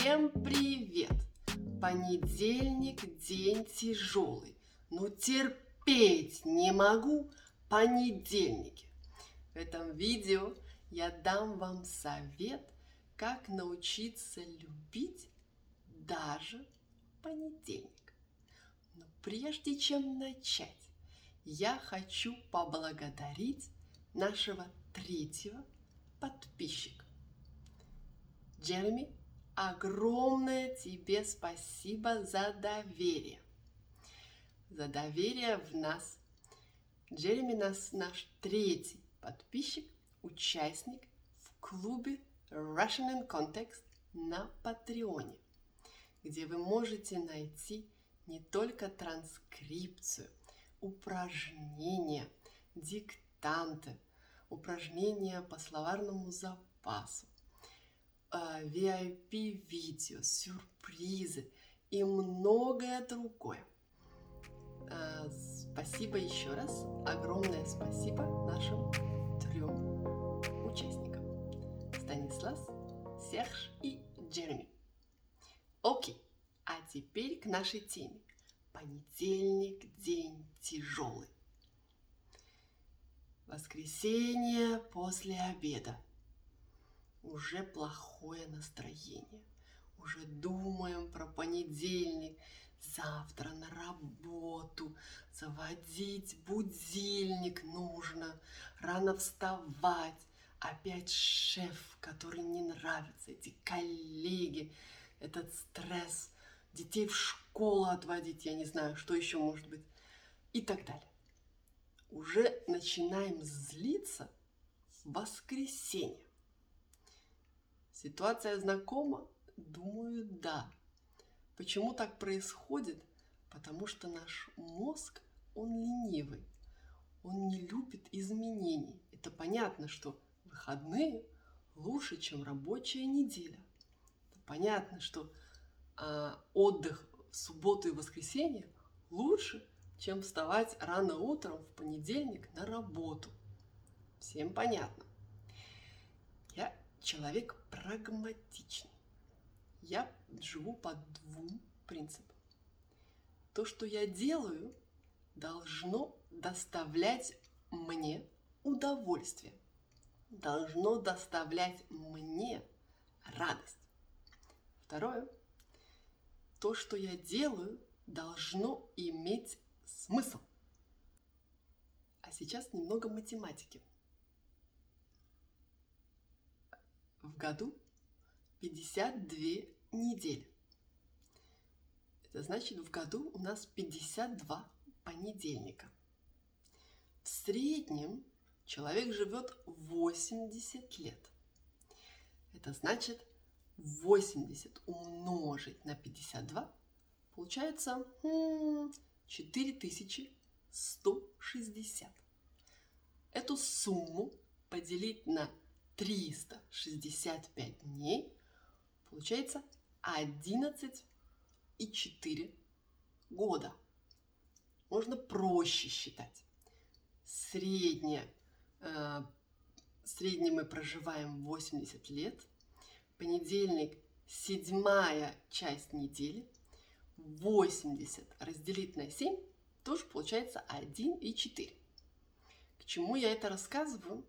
Всем привет! Понедельник – день тяжелый, но терпеть не могу понедельники. В этом видео я дам вам совет, как научиться любить даже понедельник. Но прежде чем начать, я хочу поблагодарить нашего третьего подписчика. Джереми, огромное тебе спасибо за доверие. За доверие в нас. Джереми нас наш третий подписчик, участник в клубе Russian in Context на Патреоне, где вы можете найти не только транскрипцию, упражнения, диктанты, упражнения по словарному запасу, VIP-видео, сюрпризы и многое другое. А, спасибо еще раз, огромное спасибо нашим трем участникам. Станислав, Серж и Джереми. Окей, а теперь к нашей теме. Понедельник – день тяжелый. Воскресенье после обеда – уже плохое настроение. Уже думаем про понедельник, завтра на работу, заводить будильник нужно, рано вставать, опять шеф, который не нравится, эти коллеги, этот стресс, детей в школу отводить, я не знаю, что еще может быть, и так далее. Уже начинаем злиться в воскресенье. Ситуация знакома? Думаю, да. Почему так происходит? Потому что наш мозг, он ленивый. Он не любит изменений. Это понятно, что выходные лучше, чем рабочая неделя. Это понятно, что а, отдых в субботу и воскресенье лучше, чем вставать рано утром в понедельник на работу. Всем понятно. Человек прагматичный. Я живу по двум принципам. То, что я делаю, должно доставлять мне удовольствие, должно доставлять мне радость. Второе, то, что я делаю, должно иметь смысл. А сейчас немного математики. В году 52 недели. Это значит, в году у нас 52 понедельника. В среднем человек живет 80 лет. Это значит 80 умножить на 52 получается 4160. Эту сумму поделить на 365 дней, получается 11 и 4 года. Можно проще считать. Среднее, э, среднее мы проживаем 80 лет. Понедельник – седьмая часть недели. 80 разделить на 7 тоже получается 1 и 4. К чему я это рассказываю?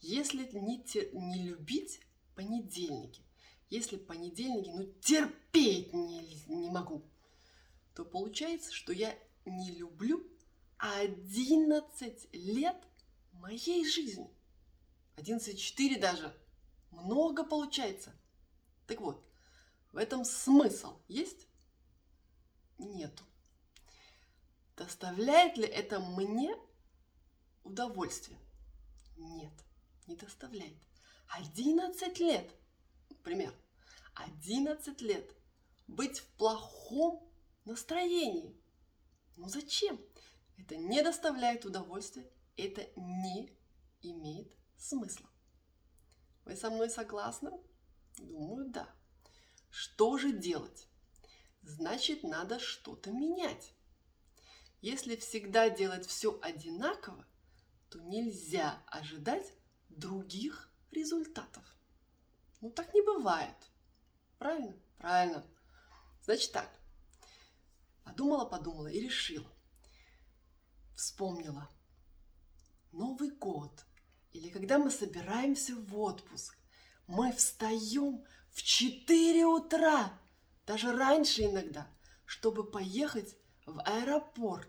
Если не, тер, не любить понедельники, если понедельники, ну терпеть не, не могу, то получается, что я не люблю 11 лет моей жизни. 11,4 даже. Много получается. Так вот, в этом смысл есть? Нету. Доставляет ли это мне удовольствие? Нет не доставляет. 11 лет, пример, 11 лет быть в плохом настроении. Ну зачем? Это не доставляет удовольствия, это не имеет смысла. Вы со мной согласны? Думаю, да. Что же делать? Значит, надо что-то менять. Если всегда делать все одинаково, то нельзя ожидать других результатов. Ну так не бывает. Правильно? Правильно. Значит так. Подумала, подумала и решила. Вспомнила. Новый год. Или когда мы собираемся в отпуск. Мы встаем в 4 утра. Даже раньше иногда. Чтобы поехать в аэропорт.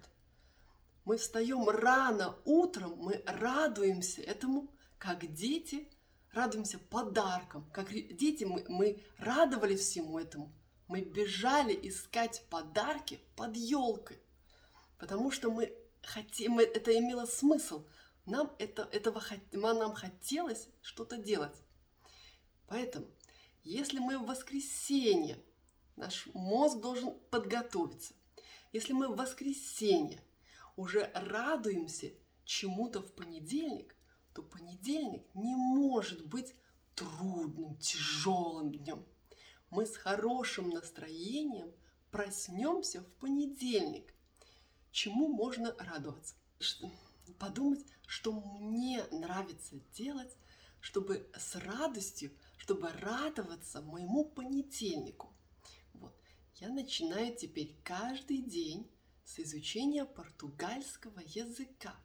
Мы встаем рано утром, мы радуемся этому, как дети, радуемся подаркам. Как дети мы, мы радовали всему этому. Мы бежали искать подарки под елкой, потому что мы хотим, это имело смысл. Нам это, этого нам хотелось что-то делать. Поэтому, если мы в воскресенье, наш мозг должен подготовиться. Если мы в воскресенье уже радуемся чему-то в понедельник, то понедельник не может быть трудным, тяжелым днем. Мы с хорошим настроением проснемся в понедельник. Чему можно радоваться? Подумать, что мне нравится делать, чтобы с радостью, чтобы радоваться моему понедельнику. Вот. Я начинаю теперь каждый день с изучения португальского языка.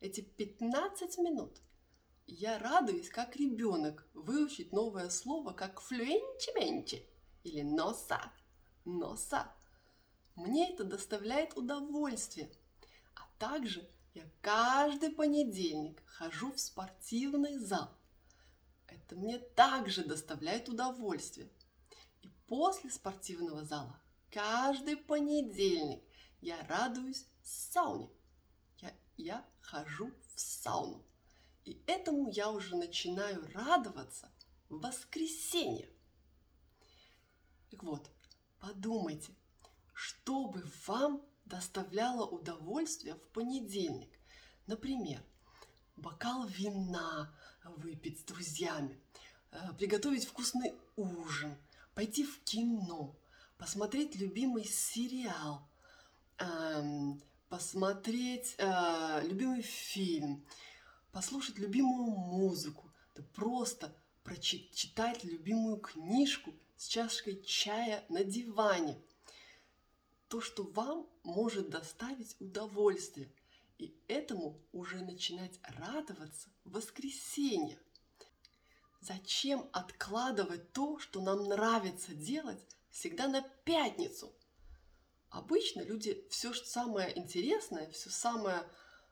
Эти 15 минут я радуюсь, как ребенок, выучить новое слово, как флюенчименчи или носа, носа. Мне это доставляет удовольствие. А также я каждый понедельник хожу в спортивный зал. Это мне также доставляет удовольствие. И после спортивного зала каждый понедельник я радуюсь сауне. Я, хожу в сауну. И этому я уже начинаю радоваться в воскресенье. Так вот, подумайте, что бы вам доставляло удовольствие в понедельник. Например, бокал вина выпить с друзьями, э, приготовить вкусный ужин, пойти в кино, посмотреть любимый сериал – Эм, посмотреть э, любимый фильм, послушать любимую музыку, да просто прочитать любимую книжку с чашкой чая на диване. То, что вам может доставить удовольствие, и этому уже начинать радоваться в воскресенье. Зачем откладывать то, что нам нравится делать всегда на пятницу – Обычно люди все самое интересное, все самое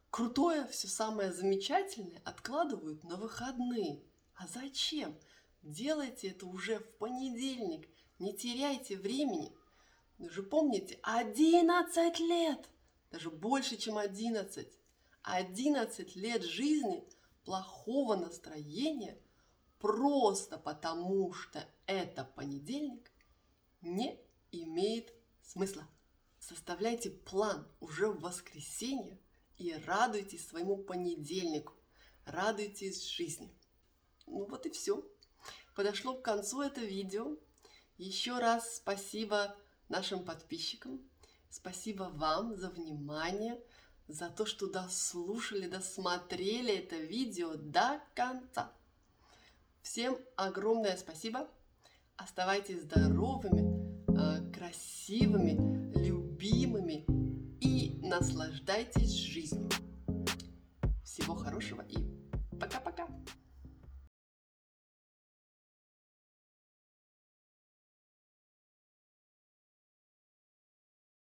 крутое, все самое замечательное откладывают на выходные. А зачем? Делайте это уже в понедельник. Не теряйте времени. Вы же помните, 11 лет, даже больше, чем 11. 11 лет жизни плохого настроения просто потому, что это понедельник не имеет смысла. Составляйте план уже в воскресенье и радуйтесь своему понедельнику. Радуйтесь жизни. Ну вот и все. Подошло к концу это видео. Еще раз спасибо нашим подписчикам. Спасибо вам за внимание, за то, что дослушали, досмотрели это видео до конца. Всем огромное спасибо. Оставайтесь здоровыми, э, красивыми, Haiti.